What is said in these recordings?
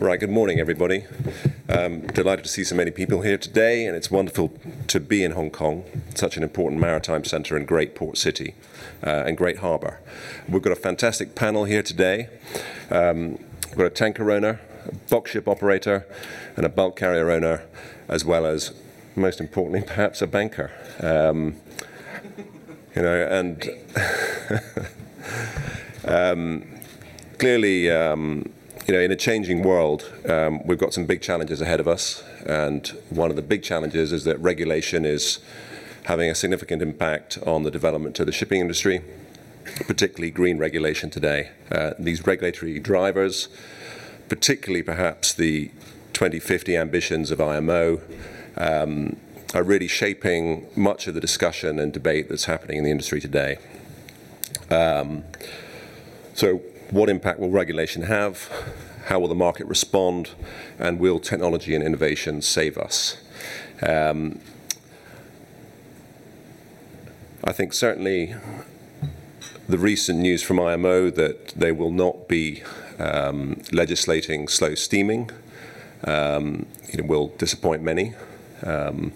Right, good morning, everybody. Um, delighted to see so many people here today, and it's wonderful to be in Hong Kong, such an important maritime centre and great port city uh, and great harbour. We've got a fantastic panel here today. Um, we've got a tanker owner, a box ship operator, and a bulk carrier owner, as well as, most importantly, perhaps a banker. Um, you know, and um, clearly, um, you know, in a changing world, um, we've got some big challenges ahead of us. And one of the big challenges is that regulation is having a significant impact on the development of the shipping industry, particularly green regulation today. Uh, these regulatory drivers, particularly perhaps the 2050 ambitions of IMO, um, are really shaping much of the discussion and debate that's happening in the industry today. Um, so what impact will regulation have? How will the market respond? And will technology and innovation save us? Um, I think certainly the recent news from IMO that they will not be um, legislating slow steaming um, you know, will disappoint many. Um,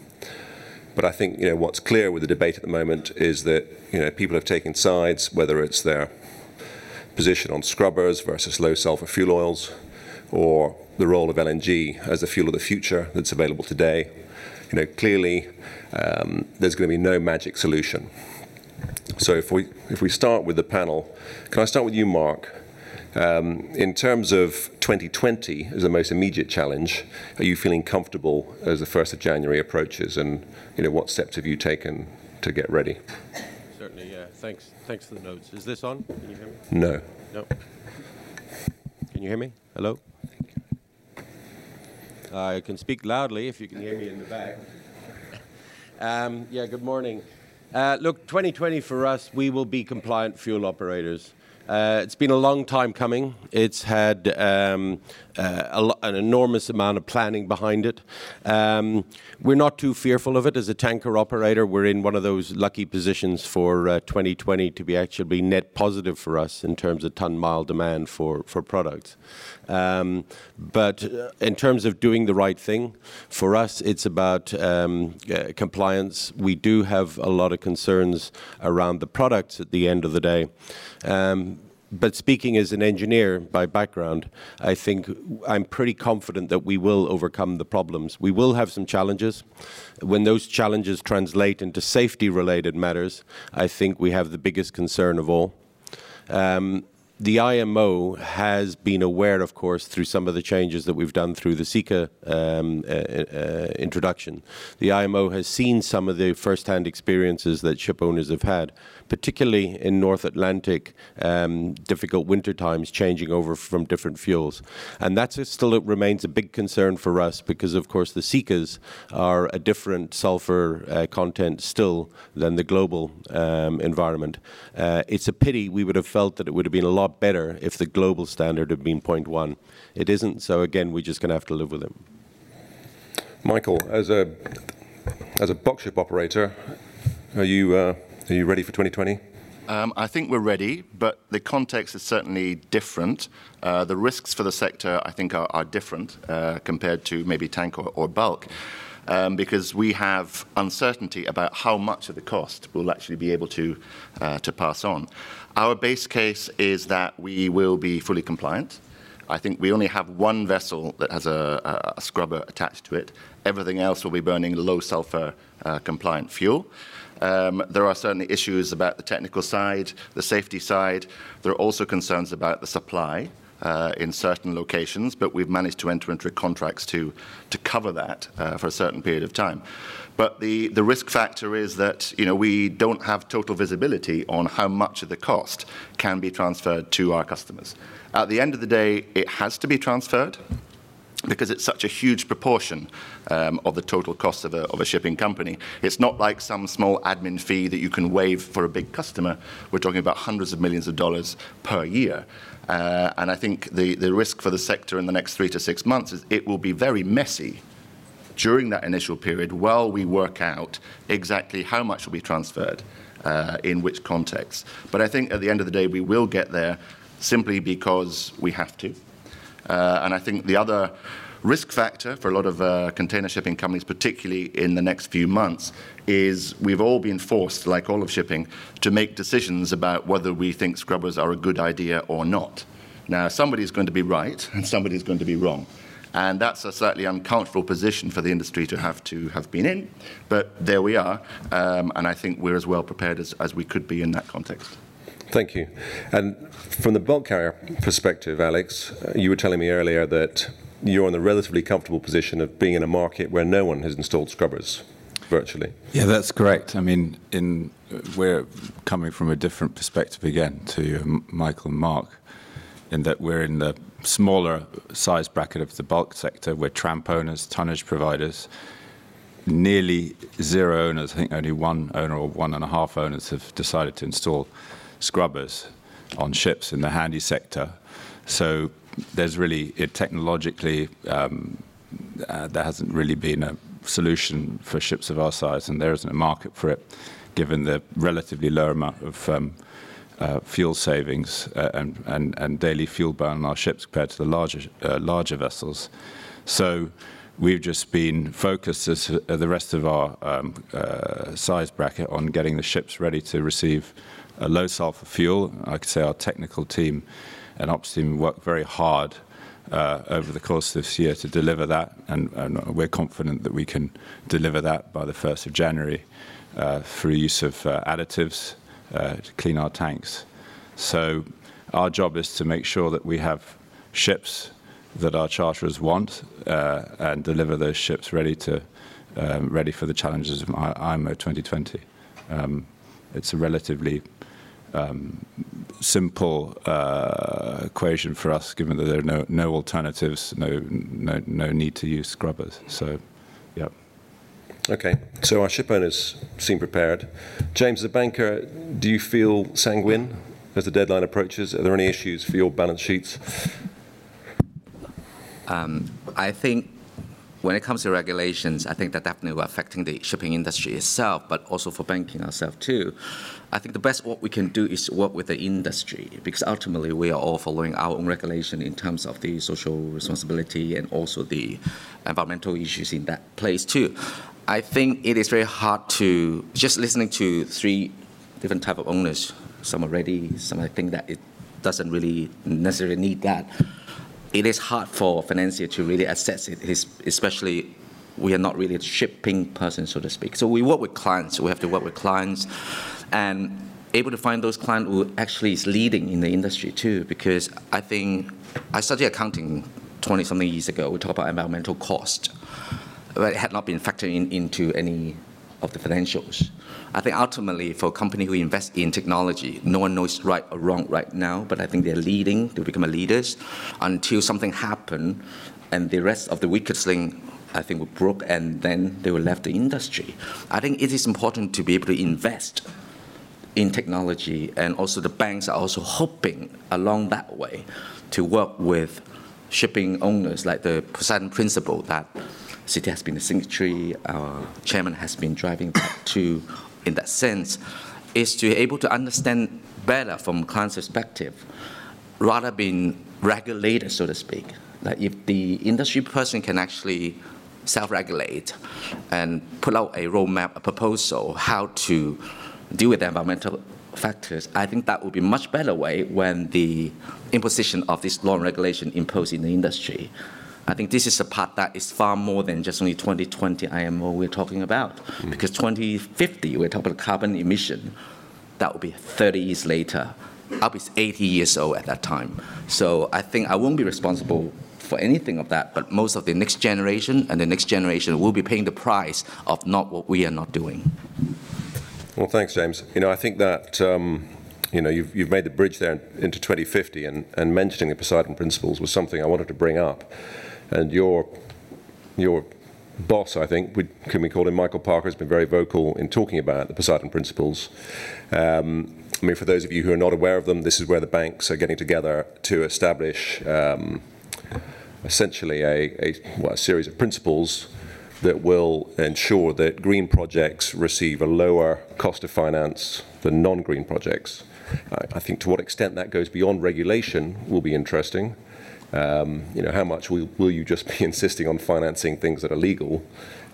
but I think you know what's clear with the debate at the moment is that you know people have taken sides, whether it's their position on scrubbers versus low sulfur fuel oils, or the role of LNG as the fuel of the future that's available today. You know, clearly um, there's going to be no magic solution. So if we if we start with the panel, can I start with you, Mark? Um, in terms of 2020 as the most immediate challenge, are you feeling comfortable as the 1st of January approaches, and you know what steps have you taken to get ready? Thanks. Thanks for the notes. Is this on? Can you hear me? No. No. Can you hear me? Hello? I can speak loudly if you can hear me in the back. Um, yeah, good morning. Uh, look, 2020 for us, we will be compliant fuel operators. Uh, it's been a long time coming. It's had um, uh, lo- an enormous amount of planning behind it. Um, we're not too fearful of it as a tanker operator. We're in one of those lucky positions for uh, 2020 to be actually net positive for us in terms of ton mile demand for, for products. Um, but uh, in terms of doing the right thing, for us, it's about um, uh, compliance. We do have a lot of concerns around the products at the end of the day. But speaking as an engineer by background, I think I'm pretty confident that we will overcome the problems. We will have some challenges. When those challenges translate into safety related matters, I think we have the biggest concern of all. Um, the IMO has been aware, of course, through some of the changes that we've done through the SECA um, uh, uh, introduction. The IMO has seen some of the first-hand experiences that ship owners have had, particularly in North Atlantic, um, difficult winter times, changing over from different fuels, and that still remains a big concern for us because, of course, the SECAs are a different sulfur uh, content still than the global um, environment. Uh, it's a pity we would have felt that it would have been a lot better if the global standard had been 0.1. It isn't, so again, we're just going to have to live with it. Michael, as a as a box ship operator, are you uh, are you ready for 2020? Um, I think we're ready, but the context is certainly different. Uh, the risks for the sector, I think, are, are different uh, compared to maybe tank or, or bulk. Um, because we have uncertainty about how much of the cost we'll actually be able to uh, to pass on. Our base case is that we will be fully compliant. I think we only have one vessel that has a, a scrubber attached to it. Everything else will be burning low sulfur uh, compliant fuel. Um, there are certainly issues about the technical side, the safety side. There are also concerns about the supply. Uh, in certain locations, but we've managed to enter into contracts to, to cover that uh, for a certain period of time. But the, the risk factor is that you know, we don't have total visibility on how much of the cost can be transferred to our customers. At the end of the day, it has to be transferred because it's such a huge proportion um, of the total cost of a, of a, shipping company. It's not like some small admin fee that you can waive for a big customer. We're talking about hundreds of millions of dollars per year. Uh, and I think the, the risk for the sector in the next three to six months is it will be very messy during that initial period while we work out exactly how much will be transferred uh, in which context. But I think at the end of the day, we will get there simply because we have to. Uh, and I think the other risk factor for a lot of uh, container shipping companies, particularly in the next few months, is we've all been forced, like all of shipping, to make decisions about whether we think scrubbers are a good idea or not. Now, somebody's going to be right and somebody's going to be wrong. And that's a slightly uncomfortable position for the industry to have to have been in. But there we are. Um, and I think we're as well prepared as, as we could be in that context. Thank you. And from the bulk carrier perspective, Alex, you were telling me earlier that you're in the relatively comfortable position of being in a market where no one has installed scrubbers virtually. Yeah, that's correct. I mean, in we're coming from a different perspective again to Michael and Mark, in that we're in the smaller size bracket of the bulk sector. We're tramp owners, tonnage providers. Nearly zero owners, I think only one owner or one and a half owners have decided to install scrubbers on ships in the handy sector. So there's really, it technologically, um, uh, there hasn't really been a solution for ships of our size, and there isn't a market for it, given the relatively low amount of um, uh, fuel savings uh, and, and, and daily fuel burn on our ships compared to the larger, uh, larger vessels. So we've just been focused, as uh, the rest of our um, uh, size bracket, on getting the ships ready to receive a low sulfur fuel. I could say our technical team and ops team worked very hard uh, over the course of this year to deliver that, and, and, we're confident that we can deliver that by the 1st of January uh, through use of uh, additives uh, to clean our tanks. So our job is to make sure that we have ships that our charterers want uh, and deliver those ships ready to um, ready for the challenges of IMO 2020. Um, it's a relatively um, simple uh, equation for us, given that there are no, no alternatives, no, no, no need to use scrubbers. So, yeah. Okay, so our ship owners seem prepared. James, as a banker, do you feel sanguine as the deadline approaches? Are there any issues for your balance sheets? Um, I think when it comes to regulations, I think that definitely are affecting the shipping industry itself, but also for banking ourselves too. I think the best what we can do is work with the industry because ultimately we are all following our own regulation in terms of the social responsibility and also the environmental issues in that place too. I think it is very hard to just listening to three different type of owners. Some are ready, some I think that it doesn't really necessarily need that. It is hard for financier to really assess it, especially we are not really a shipping person, so to speak. So we work with clients. We have to work with clients and able to find those clients who actually is leading in the industry too. Because I think I studied accounting 20 something years ago. We talk about environmental cost, but it had not been factored in into any of the financials. I think ultimately for a company who invests in technology, no one knows right or wrong right now, but I think they're leading to become a leaders until something happen and the rest of the weakest link I think were broke and then they will left the industry. I think it is important to be able to invest in technology, and also the banks are also hoping along that way to work with shipping owners, like the Poseidon Principle that Citi has been a signatory, our chairman has been driving that too, in that sense, is to be able to understand better from client's perspective, rather being regulated, so to speak. Like if the industry person can actually self-regulate and put out a roadmap, a proposal, how to deal with the environmental factors, I think that would be much better way when the imposition of this law and regulation imposed in the industry. I think this is a part that is far more than just only 2020 IMO we're talking about. Mm. Because 2050, we're talking about carbon emission. That will be 30 years later. I'll be 80 years old at that time. So I think I won't be responsible for anything of that, but most of the next generation and the next generation will be paying the price of not what we are not doing. Well, thanks, James. You know, I think that um, you know you've, you've made the bridge there into 2050, and, and mentioning the Poseidon principles was something I wanted to bring up. And your your boss, I think, can we call him Michael Parker, has been very vocal in talking about the Poseidon principles. Um, I mean, for those of you who are not aware of them, this is where the banks are getting together to establish um, essentially a, a, well, a series of principles that will ensure that green projects receive a lower cost of finance than non-green projects. I think to what extent that goes beyond regulation will be interesting. Um, you know, how much will, will you just be insisting on financing things that are legal?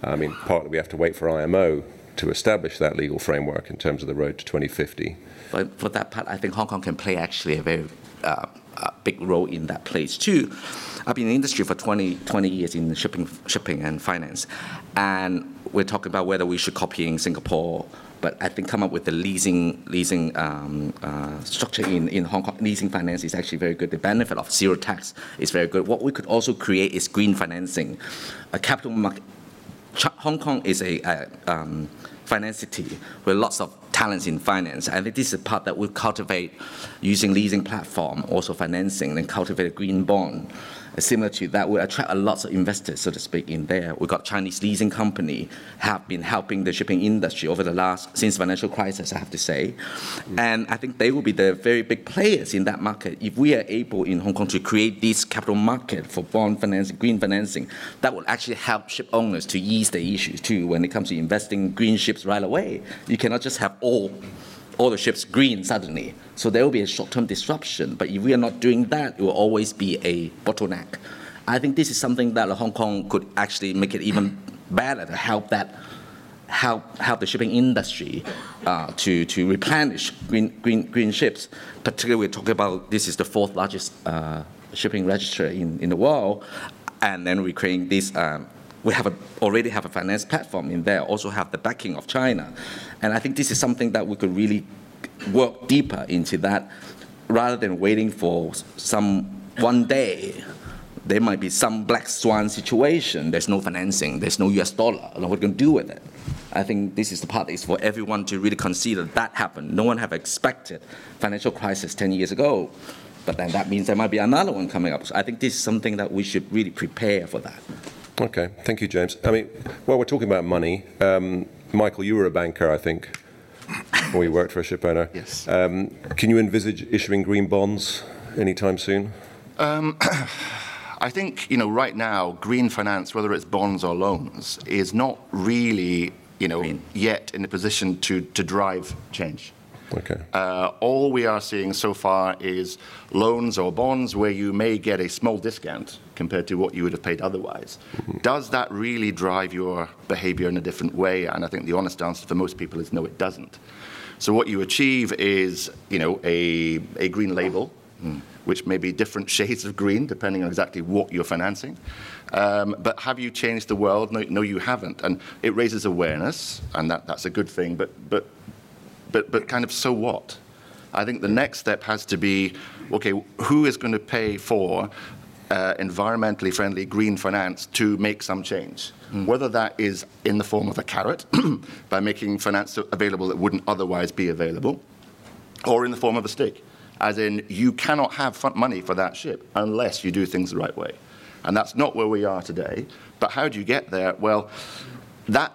I mean, partly we have to wait for IMO to establish that legal framework in terms of the road to 2050. But for that part, I think Hong Kong can play actually a very uh, a big role in that place too. I've been in the industry for 20, 20 years in shipping, shipping and finance, and we're talking about whether we should copy in Singapore. But I think come up with the leasing leasing um, uh, structure in, in Hong Kong, leasing finance is actually very good. The benefit of zero tax is very good. What we could also create is green financing, a capital market. Hong Kong is a, a um, finance city with lots of talents in finance. Think this is a part that we cultivate using leasing platform, also financing, and cultivate a green bond similar to that will attract a lot of investors, so to speak, in there. We've got Chinese leasing company have been helping the shipping industry over the last since financial crisis, I have to say, and I think they will be the very big players in that market. If we are able in Hong Kong to create this capital market for bond financing, green financing, that will actually help ship owners to ease the issues too when it comes to investing green ships right away. You cannot just have all all the ships green suddenly. So there will be a short-term disruption. But if we are not doing that, it will always be a bottleneck. I think this is something that Hong Kong could actually make it even better to help that help help the shipping industry uh, to to replenish green green green ships. Particularly, we're talking about this is the fourth largest uh, shipping register in, in the world, and then we're creating this. Um, we have a, already have a finance platform in there, also have the backing of China. And I think this is something that we could really work deeper into that rather than waiting for some one day there might be some black swan situation. There's no financing. There's no U.S. dollar. What are going to do with it? I think this is the part is for everyone to really consider that happened. No one have expected financial crisis 10 years ago, but then that means there might be another one coming up. So I think this is something that we should really prepare for that. Okay, thank you, James. I mean, while we're talking about money, um, Michael, you were a banker, I think, when you worked for a ship owner. Yes. Um, can you envisage issuing green bonds anytime soon? Um, I think, you know, right now, green finance, whether it's bonds or loans, is not really, you know, green. yet in a position to, to drive change. Okay. Uh, all we are seeing so far is loans or bonds where you may get a small discount compared to what you would have paid otherwise. Mm-hmm. Does that really drive your behavior in a different way? And I think the honest answer for most people is no, it doesn't. So what you achieve is, you know, a, a green label, mm. which may be different shades of green depending on exactly what you're financing. Um, but have you changed the world? No, no, you haven't. And it raises awareness, and that, that's a good thing. But, but but, but kind of so what? I think the next step has to be okay, who is going to pay for uh, environmentally friendly green finance to make some change? Mm. Whether that is in the form of a carrot, by making finance available that wouldn't otherwise be available, or in the form of a stick, as in you cannot have money for that ship unless you do things the right way. And that's not where we are today. But how do you get there? Well, that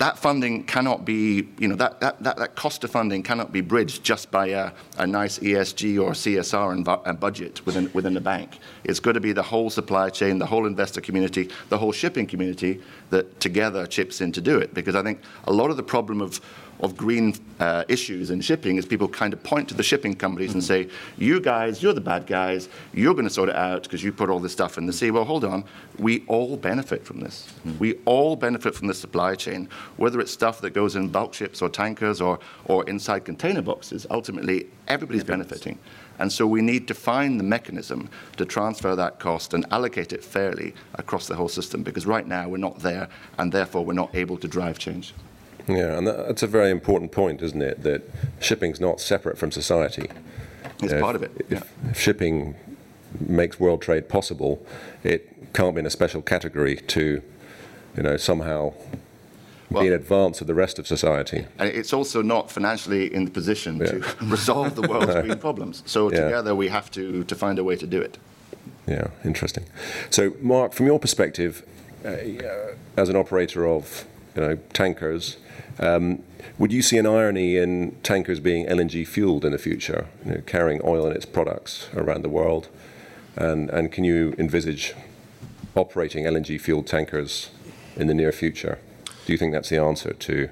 that funding cannot be, you know, that, that, that, that cost of funding cannot be bridged just by a, a nice ESG or CSR env- budget within, within the bank. It's got to be the whole supply chain, the whole investor community, the whole shipping community that together chips in to do it. Because I think a lot of the problem of of green uh, issues in shipping is people kind of point to the shipping companies mm-hmm. and say, you guys, you're the bad guys, you're going to sort it out because you put all this stuff in the sea. Well, hold on. We all benefit from this. Mm-hmm. We all benefit from the supply chain, whether it's stuff that goes in bulk ships or tankers or, or inside container boxes. Ultimately, everybody's benefiting. And so we need to find the mechanism to transfer that cost and allocate it fairly across the whole system because right now we're not there and therefore we're not able to drive change. Yeah, and that's a very important point, isn't it? That shipping's not separate from society. It's part of it. If, yeah. if shipping makes world trade possible, it can't be in a special category to, you know, somehow well, be in advance of the rest of society. And it's also not financially in the position yeah. to resolve the world's green problems. So yeah. together we have to, to find a way to do it. Yeah, interesting. So, Mark, from your perspective, uh, as an operator of you know, tankers, um, would you see an irony in tankers being LNG fueled in the future, you know, carrying oil and its products around the world? And, and can you envisage operating LNG fueled tankers in the near future? Do you think that's the answer to?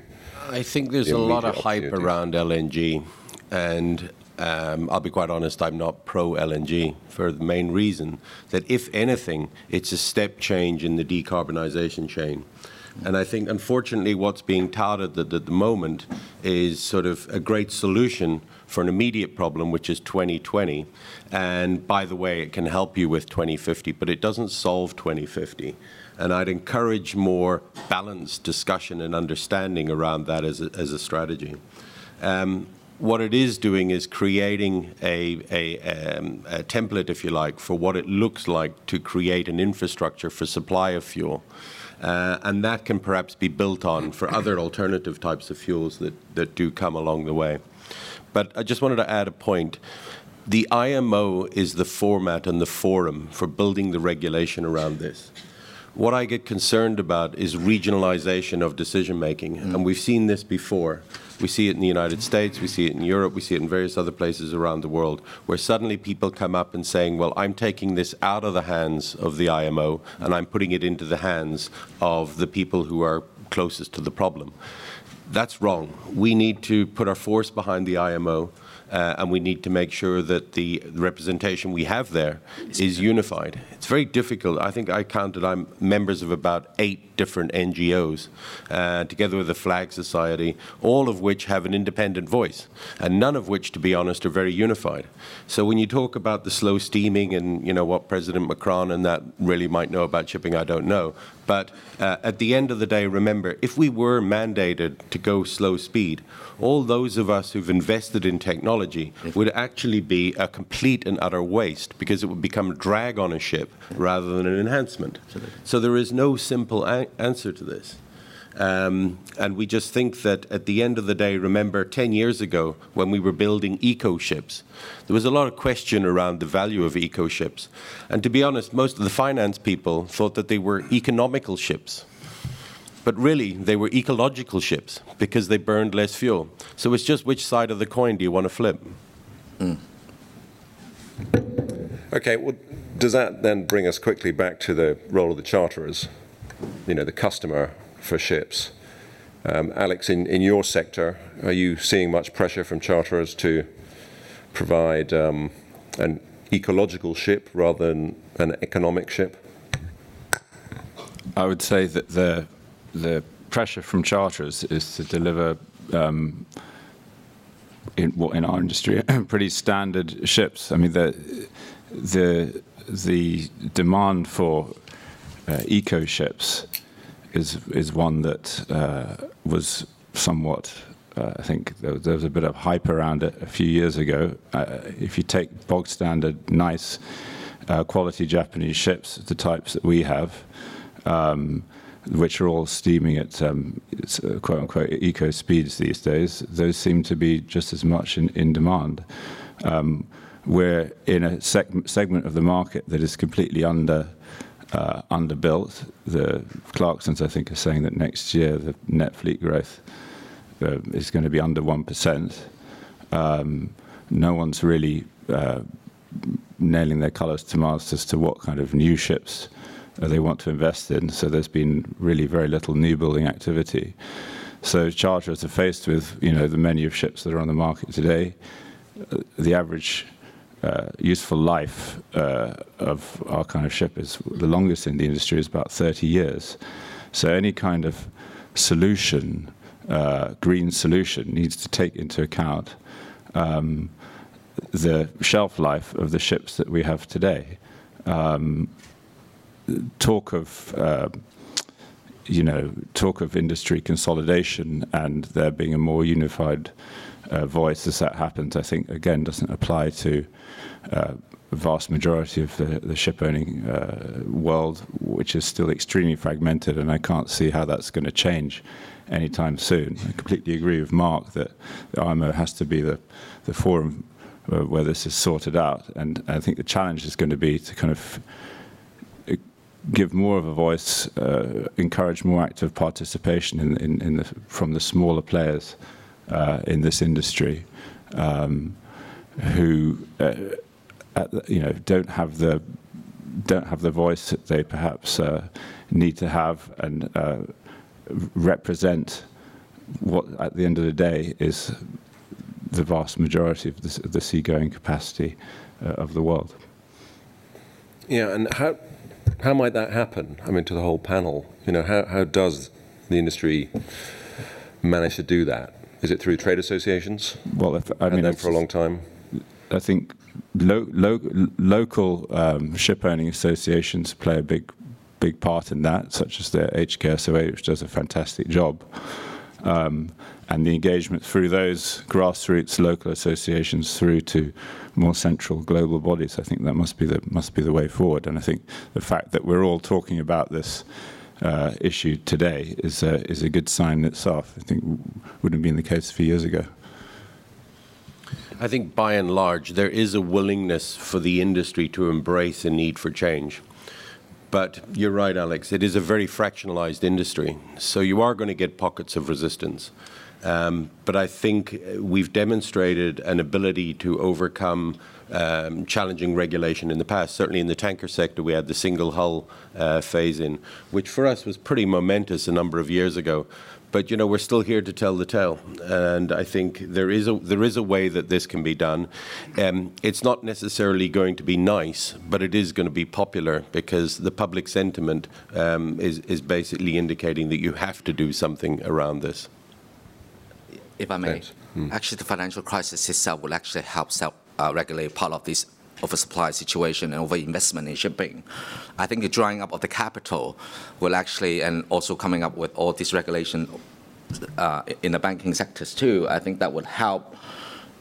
I think there's the a lot of hype around LNG, and Um, I'll be quite honest, I'm not pro LNG for the main reason that, if anything, it's a step change in the decarbonisation chain. And I think, unfortunately, what's being touted at, the moment is sort of a great solution for an immediate problem, which is 2020. And by the way, it can help you with 2050, but it doesn't solve 2050. And I'd encourage more balanced discussion and understanding around that as a, as a strategy. Um, what it is doing is creating a, a, um, a, template, if you like, for what it looks like to create an infrastructure for supply of fuel. Uh, and that can perhaps be built on for other alternative types of fuels that, that do come along the way. But I just wanted to add a point. The IMO is the format and the forum for building the regulation around this. What I get concerned about is regionalization of decision making, mm. and we've seen this before. We see it in the United States, we see it in Europe, we see it in various other places around the world, where suddenly people come up and saying, well, I'm taking this out of the hands of the IMO and I'm putting it into the hands of the people who are closest to the problem. That's wrong. We need to put our force behind the IMO uh, and we need to make sure that the representation we have there is unified. It's very difficult. I think I counted I'm members of about eight different NGOs, uh, together with the Flag Society, all of which have an independent voice, and none of which, to be honest, are very unified. So when you talk about the slow steaming and you know what President Macron and that really might know about shipping, I don't know. But uh, at the end of the day, remember, if we were mandated to go slow speed, all those of us who've invested in technology would actually be a complete and utter waste because it would become a drag on a ship rather than an enhancement. So there is no simple answer to this. Um, and we just think that at the end of the day, remember 10 years ago when we were building eco ships, there was a lot of question around the value of eco ships. And to be honest, most of the finance people thought that they were economical ships. But really, they were ecological ships because they burned less fuel. So it's just which side of the coin do you want to flip? Mm. Okay, well, does that then bring us quickly back to the role of the charterers? You know, the customer for ships. Um, Alex, in, in your sector, are you seeing much pressure from charterers to provide um, an ecological ship rather than an economic ship? I would say that the the pressure from charterers is to deliver um, in in our industry pretty standard ships. I mean the the the demand for uh, eco ships is is one that uh, was somewhat. Uh, I think there was, there was, a bit of hype around it a few years ago. Uh, if you take bog standard, nice uh, quality Japanese ships, the types that we have, um, which are all steaming at um, uh, quote unquote eco speeds these days, those seem to be just as much in, in demand. Um, we're in a seg segment of the market that is completely under uh, underbuilt. The Clarksons, I think, are saying that next year the net fleet growth uh, is going to be under 1%. Um, no one's really uh, nailing their colours to mast as to what kind of new ships uh, they want to invest in. So there's been really very little new building activity. So charterers are faced with, you know, the many of ships that are on the market today. Uh, the average uh, useful life uh, of our kind of ship is the longest in the industry is about 30 years. So any kind of solution, uh, green solution, needs to take into account um, the shelf life of the ships that we have today. Um, talk of uh, you know talk of industry consolidation and there being a more unified uh, voice as that happens, I think again doesn't apply to uh, vast majority of the, the ship owning uh, world, which is still extremely fragmented, and I can't see how that's going to change anytime soon. I completely agree with Mark that the IMO has to be the, the forum uh, where this is sorted out, and I think the challenge is going to be to kind of uh, give more of a voice, uh, encourage more active participation in, in, in the, from the smaller players uh, in this industry um, who uh, at, you know, don't have the don't have the voice that they perhaps uh, need to have and uh, represent what, at the end of the day, is the vast majority of the, the seagoing capacity uh, of the world. Yeah, and how how might that happen? I mean, to the whole panel, you know, how how does the industry manage to do that? Is it through trade associations? Well, if, I mean, for a long time. I think lo lo local um, ship owning associations play a big big part in that, such as the HKSOA, which does a fantastic job. Um, and the engagement through those grassroots local associations through to more central global bodies, I think that must be the must be the way forward. And I think the fact that we're all talking about this uh, issue today is a, is a good sign in itself. I think wouldn't have been the case a few years ago. I think by and large, there is a willingness for the industry to embrace a need for change. But you're right, Alex, it is a very fractionalized industry. So you are going to get pockets of resistance. Um, but I think we've demonstrated an ability to overcome um, challenging regulation in the past. Certainly in the tanker sector, we had the single hull uh, phase in, which for us was pretty momentous a number of years ago. But you know, we're still here to tell the tale, and I think there is a there is a way that this can be done. Um, it's not necessarily going to be nice, but it is going to be popular because the public sentiment um, is is basically indicating that you have to do something around this. If I may, mm. actually, the financial crisis itself will actually help self uh, regulate part of this oversupply situation and overinvestment in shipping. I think the drying up of the capital will actually, and also coming up with all this regulation uh, in the banking sectors too, I think that would help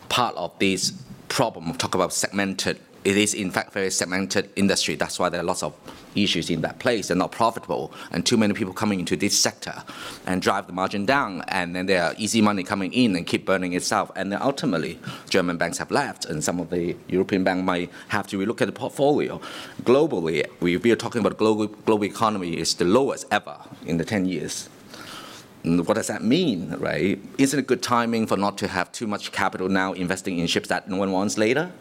part of this problem talk about segmented it is in fact very segmented industry. That's why there are lots of issues in that place. They're not profitable, and too many people coming into this sector and drive the margin down. And then there are easy money coming in and keep burning itself. And then ultimately, German banks have left, and some of the European banks might have to relook at the portfolio. Globally, we, are talking about global global economy is the lowest ever in the 10 years what does that mean, right? Isn't it good timing for not to have too much capital now investing in ships that no one wants later?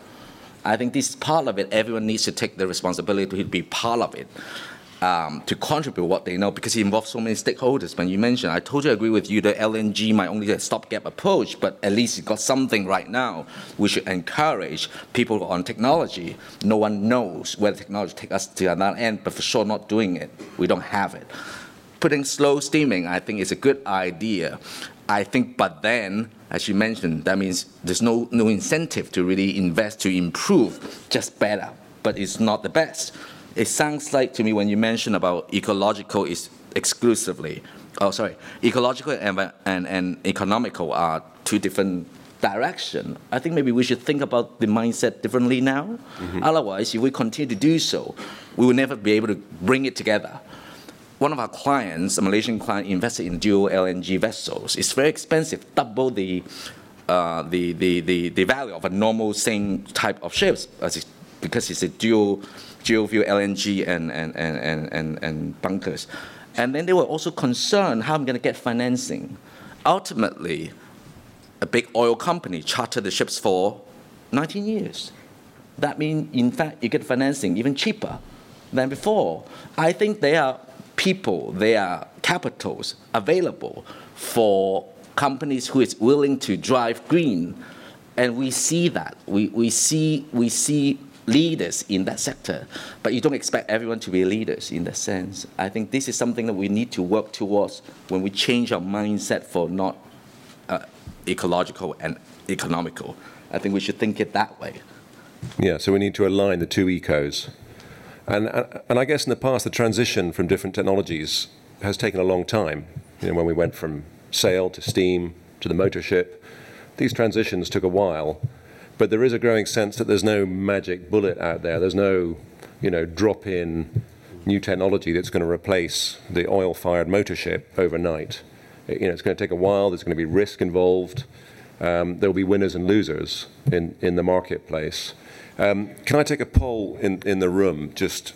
I think this is part of it. Everyone needs to take the responsibility to be part of it. Um, to contribute what they know because it involves so many stakeholders. When you mentioned, I totally agree with you that LNG might only be a stopgap approach, but at least it's got something right now. We should encourage people on technology. No one knows where technology take us to that end, but for sure not doing it. We don't have it. Putting slow steaming, I think, is a good idea. I think, but then, as you mentioned, that means there's no, no incentive to really invest to improve, just better, but it's not the best. It sounds like to me when you mention about ecological is exclusively, oh sorry, ecological and, and, and economical are two different direction. I think maybe we should think about the mindset differently now. Mm-hmm. Otherwise, if we continue to do so, we will never be able to bring it together one of our clients, a Malaysian client, invested in dual LNG vessels. It's very expensive, double the, uh, the, the, the, the, value of a normal same type of ships because it's a dual, dual fuel LNG and, and, and, and, and, and bunkers. And then they were also concerned how I'm going to get financing. Ultimately, a big oil company chartered the ships for 19 years. That means, in fact, you get financing even cheaper than before. I think they are people, their capitals available for companies who is willing to drive green. And we see that. We, we, see, we see leaders in that sector, but you don't expect everyone to be leaders in that sense. I think this is something that we need to work towards when we change our mindset for not uh, ecological and economical. I think we should think it that way. Yeah, so we need to align the two ecos. And, and I guess in the past, the transition from different technologies has taken a long time. You know, when we went from sail to steam to the motor ship, these transitions took a while. But there is a growing sense that there's no magic bullet out there. There's no, you know, drop-in new technology that's going to replace the oil-fired motor ship overnight. You know, it's going to take a while. There's going to be risk involved. Um, there will be winners and losers in, in the marketplace. Um, can I take a poll in, in the room, just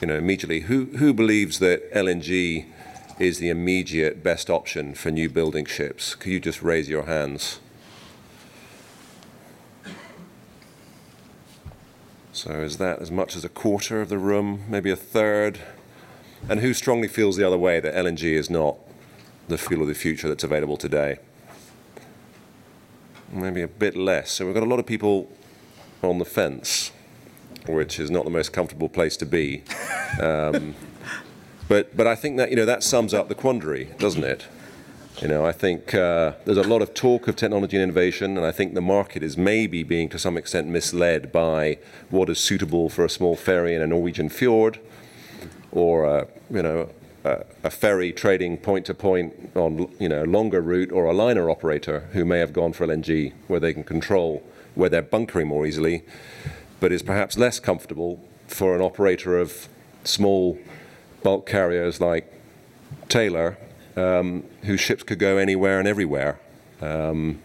you know, immediately? Who, who believes that LNG is the immediate best option for new building ships? Could you just raise your hands? So is that as much as a quarter of the room, maybe a third? And who strongly feels the other way that LNG is not the fuel of the future that's available today? maybe a bit less. So we've got a lot of people on the fence, which is not the most comfortable place to be. Um, but, but I think that, you know, that sums up the quandary, doesn't it? You know, I think uh, there's a lot of talk of technology and innovation, and I think the market is maybe being to some extent misled by what is suitable for a small ferry in a Norwegian fjord, or a, you know, a, a ferry trading point to point on you know longer route, or a liner operator who may have gone for LNG, where they can control where they're bunkering more easily, but is perhaps less comfortable for an operator of small bulk carriers like Taylor um, whose ships could go anywhere and everywhere. Um,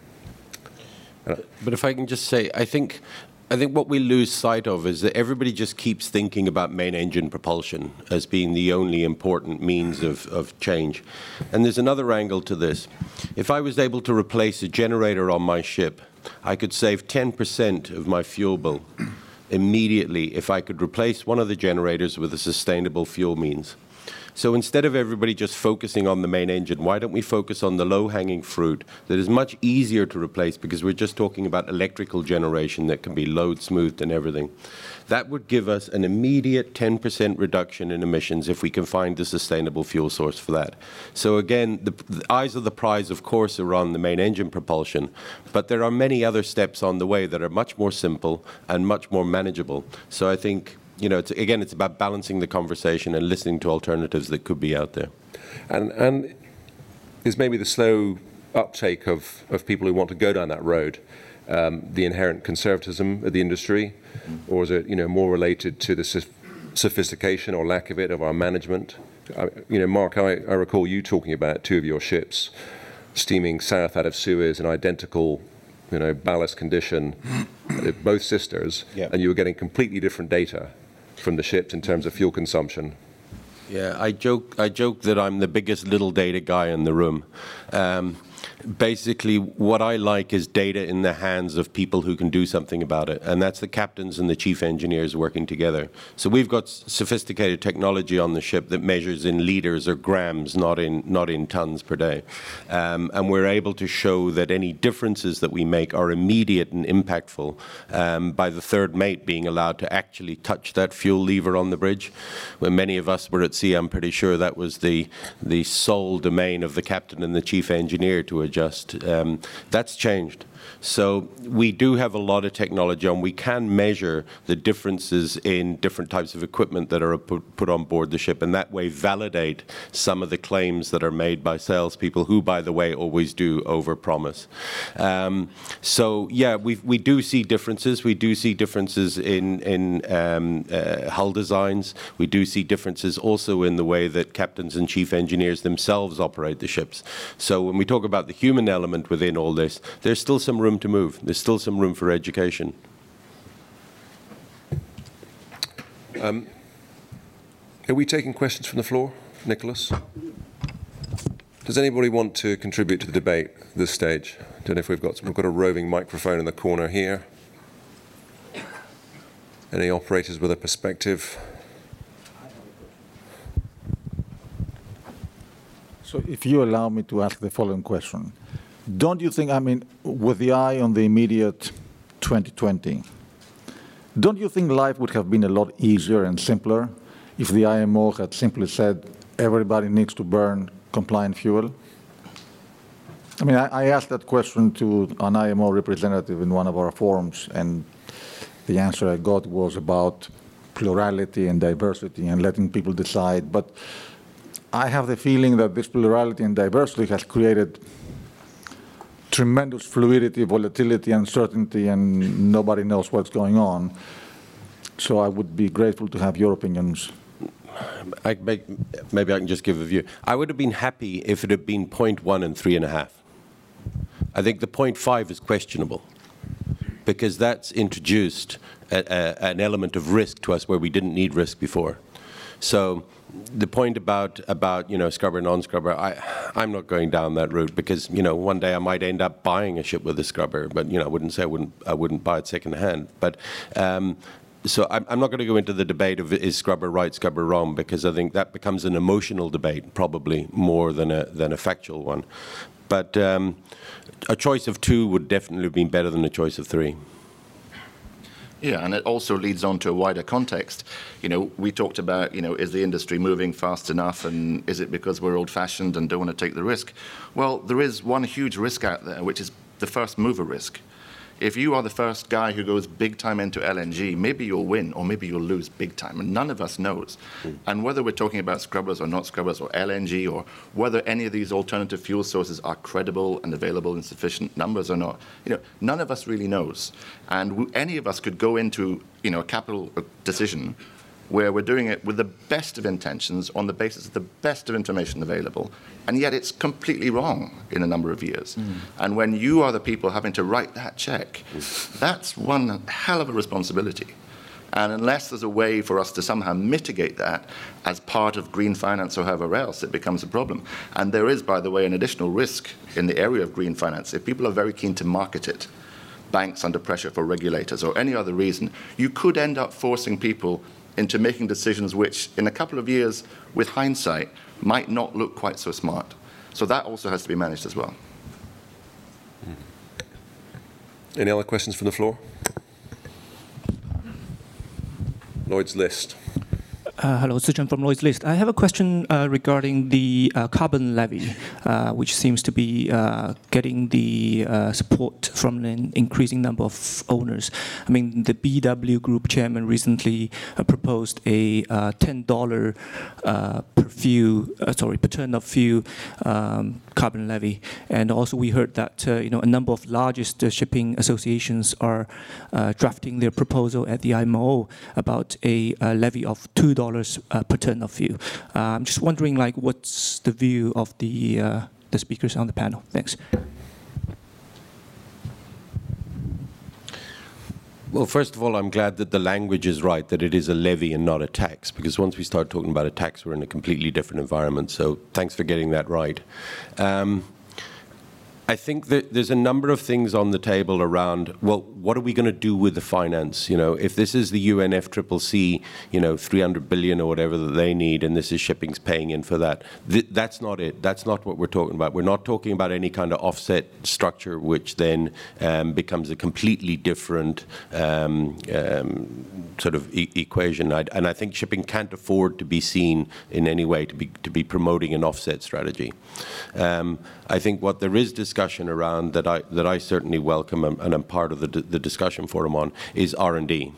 but if I can just say, I think I think what we lose sight of is that everybody just keeps thinking about main engine propulsion as being the only important means of, of change. And there's another angle to this. If I was able to replace a generator on my ship, I could save 10% of my fuel bill immediately if I could replace one of the generators with a sustainable fuel means. So instead of everybody just focusing on the main engine, why don't we focus on the low-hanging fruit that is much easier to replace because we're just talking about electrical generation that can be load smoothed and everything. That would give us an immediate 10% reduction in emissions if we can find a sustainable fuel source for that. So again, the, the eyes of the prize, of course, are on the main engine propulsion, but there are many other steps on the way that are much more simple and much more manageable. So I think you know, it's, again, it's about balancing the conversation and listening to alternatives that could be out there. And, and is maybe the slow uptake of, of people who want to go down that road um, the inherent conservatism of the industry, or is it you know more related to the sophistication or lack of it of our management? I, you know, Mark, I, I recall you talking about two of your ships steaming south out of Suez in identical you know ballast condition, both sisters, yep. and you were getting completely different data from the ships in terms of fuel consumption. Yeah, I joke. I joke that I'm the biggest little data guy in the room. Um, basically what I like is data in the hands of people who can do something about it, and that's the captains and the chief engineers working together. So we've got sophisticated technology on the ship that measures in liters or grams, not in not in tons per day, um, and we're able to show that any differences that we make are immediate and impactful um, by the third mate being allowed to actually touch that fuel lever on the bridge. When many of us were at sea, I'm pretty sure that was the the sole domain of the captain and the chief engineer to adjust. Um, that's changed. So we do have a lot of technology and we can measure the differences in different types of equipment that are put, on board the ship and that way validate some of the claims that are made by salespeople who, by the way, always do overpromise. Um, so yeah, we we do see differences. We do see differences in, in um, uh, hull designs. We do see differences also in the way that captains and chief engineers themselves operate the ships. So when we talk about the human element within all this, there's still some room to move. There's still some room for education. Um, are we taking questions from the floor, Nicholas? Does anybody want to contribute to the debate at this stage? I don't know if we've got we've got a roving microphone in the corner here. Any operators with a perspective? So if you allow me to ask the following question. Don't you think, I mean, with the eye on the immediate 2020, don't you think life would have been a lot easier and simpler if the IMO had simply said everybody needs to burn compliant fuel? I mean, I, I asked that question to an IMO representative in one of our forums, and the answer I got was about plurality and diversity and letting people decide. But I have the feeling that this plurality and diversity has created tremendous fluidity, volatility, uncertainty, and nobody knows what's going on. So I would be grateful to have your opinions. I maybe I can just give a view. I would have been happy if it had been 0.1 and three and a half. I think the 0.5 is questionable because that's introduced a, a, an element of risk to us where we didn't need risk before. So the point about about you know scrubber non-scrubber, I I'm not going down that route because you know one day I might end up buying a ship with a scrubber, but you know I wouldn't say I wouldn't I wouldn't buy it second hand. But um, so I'm, I'm, not going to go into the debate of is scrubber right, scrubber wrong, because I think that becomes an emotional debate probably more than a than a factual one. but um, a choice of two would definitely been better than a choice of three. Yeah, and it also leads on to a wider context. You know, we talked about, you know, is the industry moving fast enough and is it because we're old fashioned and don't want to take the risk? Well, there is one huge risk out there, which is the first mover risk if you are the first guy who goes big time into LNG, maybe you'll win or maybe you'll lose big time. And none of us knows. Mm. And whether we're talking about scrubbers or not scrubbers or LNG or whether any of these alternative fuel sources are credible and available in sufficient numbers or not, you know, none of us really knows. And any of us could go into, you know, a capital decision where we're doing it with the best of intentions on the basis of the best of information available, and yet it's completely wrong in a number of years. Mm. And when you are the people having to write that check, that's one hell of a responsibility. And unless there's a way for us to somehow mitigate that as part of green finance or however else, it becomes a problem. And there is, by the way, an additional risk in the area of green finance. If people are very keen to market it, banks under pressure for regulators or any other reason, you could end up forcing people into making decisions which, in a couple of years, with hindsight, might not look quite so smart. So that also has to be managed as well. Hmm. Any other questions from the floor? Lloyd's List. Uh, hello, Zichen from Lloyd's List. I have a question uh, regarding the uh, carbon levy, uh, which seems to be uh, getting the support from an increasing number of owners. I mean, the BW Group chairman recently proposed a $10 per fuel, sorry, per ton of fuel um, carbon levy, and also we heard that you know a number of largest shipping associations are drafting their proposal at the IMO about a levy of two dollars uh, per ton of fuel. Uh, I'm just wondering, like, what's the view of the uh, the speakers on the panel? Thanks. Well, first of all, I'm glad that the language is right, that it is a levy and not a tax, because once we start talking about a tax, we're in a completely different environment. So thanks for getting that right. Um, I think that there's a number of things on the table around, well, what are we going to do with the finance? You know, if this is the UNFCCC, you know, 300 billion or whatever that they need, and this is shipping's paying in for that, th that's not it. That's not what we're talking about. We're not talking about any kind of offset structure, which then um, becomes a completely different um, um, sort of e equation. I, and I think shipping can't afford to be seen in any way to be, to be promoting an offset strategy. Um, I think what there is discussion around that I that I certainly welcome and, and I'm part of the, the discussion forum on is R&D.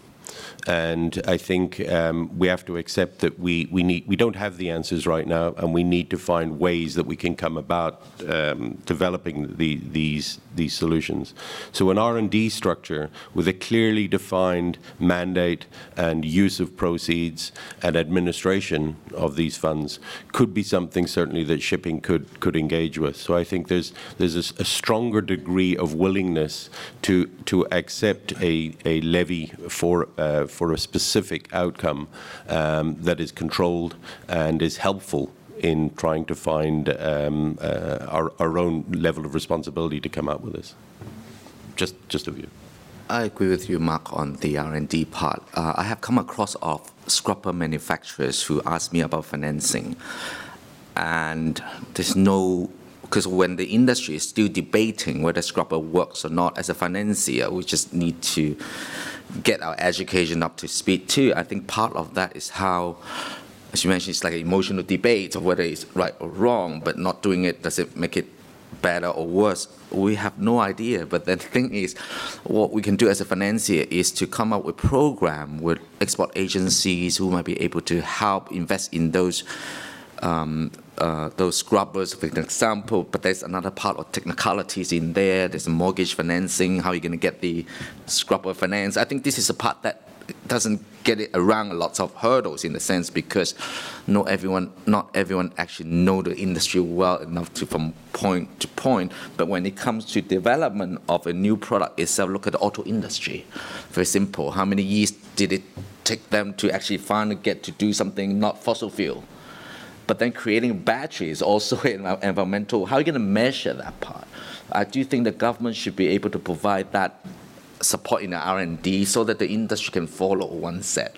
And I think um, we have to accept that we, we, need, we don't have the answers right now, and we need to find ways that we can come about um, developing the, these, these solutions. So an R&D structure with a clearly defined mandate and use of proceeds and administration of these funds could be something certainly that shipping could, could engage with. So I think there's, there's a, a stronger degree of willingness to, to accept a, a levy for uh, for a specific outcome um, that is controlled and is helpful in trying to find um, uh, our, our own level of responsibility to come out with this. Just, just a view. I agree with you, Mark, on the R&D part. Uh, I have come across of scrubber manufacturers who ask me about financing, and there's no because when the industry is still debating whether scrubber works or not, as a financier, we just need to get our education up to speed too. I think part of that is how, as you mentioned, it's like an emotional debate of whether it's right or wrong, but not doing it, does it make it better or worse? We have no idea. But the thing is, what we can do as a financier is to come up with program with export agencies who might be able to help invest in those um, uh, those scrubbers, for example, but there's another part of technicalities in there. There's mortgage financing, how you're going to get the scrubber finance. I think this is a part that doesn't get it around lots of hurdles in a sense because not everyone not everyone actually know the industry well enough to from point to point but when it comes to development of a new product itself look at the auto industry very simple how many years did it take them to actually finally get to do something not fossil fuel but then creating batteries also environmental. How are you going to measure that part? I do think the government should be able to provide that support in the R&D so that the industry can follow one set.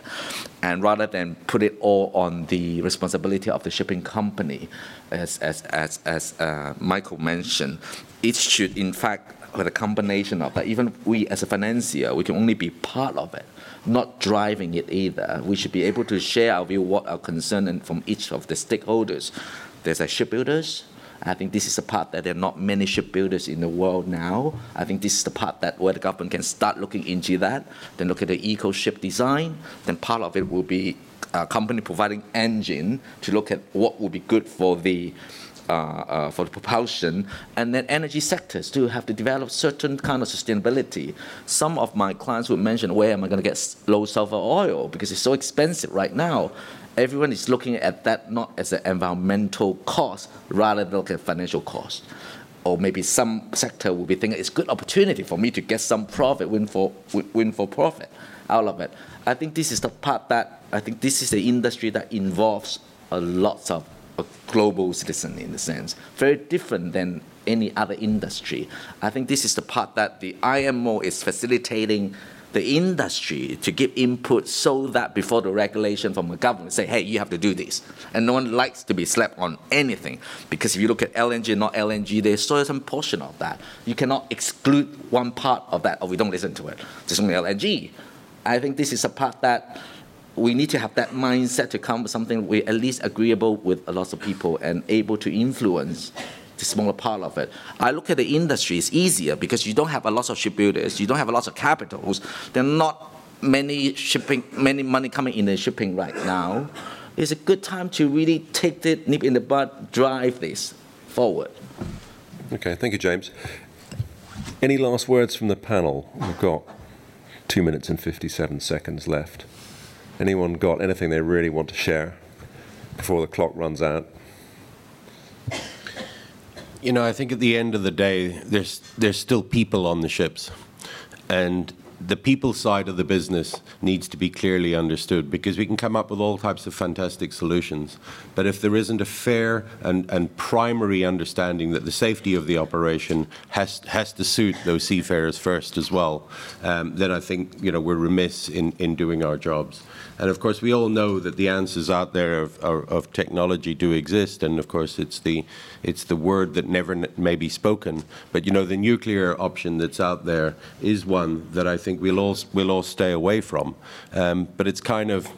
And rather than put it all on the responsibility of the shipping company, as, as, as, as uh, Michael mentioned, it should in fact with a combination of that. Even we as a financier, we can only be part of it, not driving it either. We should be able to share our view, what our concern and from each of the stakeholders. There's a shipbuilders, I think this is the part that there are not many shipbuilders in the world now. I think this is the part that where the government can start looking into that. Then look at the eco ship design. Then part of it will be a company providing engine to look at what will be good for the uh, uh, for the propulsion, and then energy sectors to have to develop certain kind of sustainability. Some of my clients would mention, where am I going to get low sulfur oil because it's so expensive right now everyone is looking at that not as an environmental cost, rather than look at financial cost. Or maybe some sector will be thinking it's a good opportunity for me to get some profit, win for win for profit out of it. I think this is the part that I think this is the industry that involves a lot of a global citizen in a sense, very different than any other industry. I think this is the part that the IMO is facilitating the industry to give input so that before the regulation from the government say, hey, you have to do this. And no one likes to be slapped on anything because if you look at LNG, not LNG, there's certain portion of that. You cannot exclude one part of that, or we don't listen to it. There's only LNG. I think this is a part that we need to have that mindset to come with something we at least agreeable with a lot of people and able to influence the smaller part of it. I look at the industry, it's easier because you don't have a lot of shipbuilders, you don't have a lot of capitals. There are not many shipping, many money coming in the shipping right now. It's a good time to really take the nip in the bud, drive this forward. Okay, thank you, James. Any last words from the panel? We've got two minutes and 57 seconds left. Anyone got anything they really want to share before the clock runs out? You know, I think at the end of the day, there's there's still people on the ships, and the people side of the business needs to be clearly understood because we can come up with all types of fantastic solutions. But if there isn't a fair and, and primary understanding that the safety of the operation has, has to suit those seafarers first as well, um, then I think you know, we're remiss in, in doing our jobs. And of course, we all know that the answers out there of, of, of, technology do exist, and of course, it's the it's the word that never may be spoken. But you know, the nuclear option that's out there is one that I think we'll all we'll all stay away from. Um, but it's kind of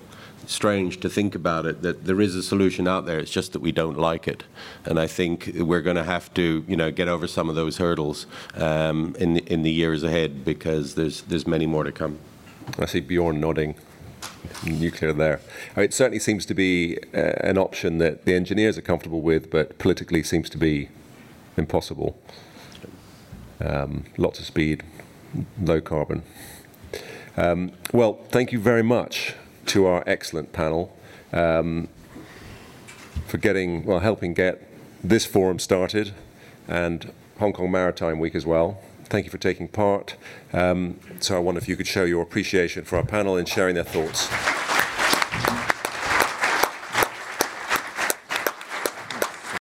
strange to think about it that there is a solution out there. It's just that we don't like it, and I think we're going to have to, you know, get over some of those hurdles um, in the, in the years ahead because there's there's many more to come. I see Bjorn nodding nuclear there. It certainly seems to be uh, an option that the engineers are comfortable with, but politically seems to be impossible. Um, lots of speed, low carbon. Um, well, thank you very much to our excellent panel um, for getting, well, helping get this forum started and Hong Kong Maritime Week as well. Thank you for taking part. Um, so I wonder if you could show your appreciation for our panel in sharing their thoughts.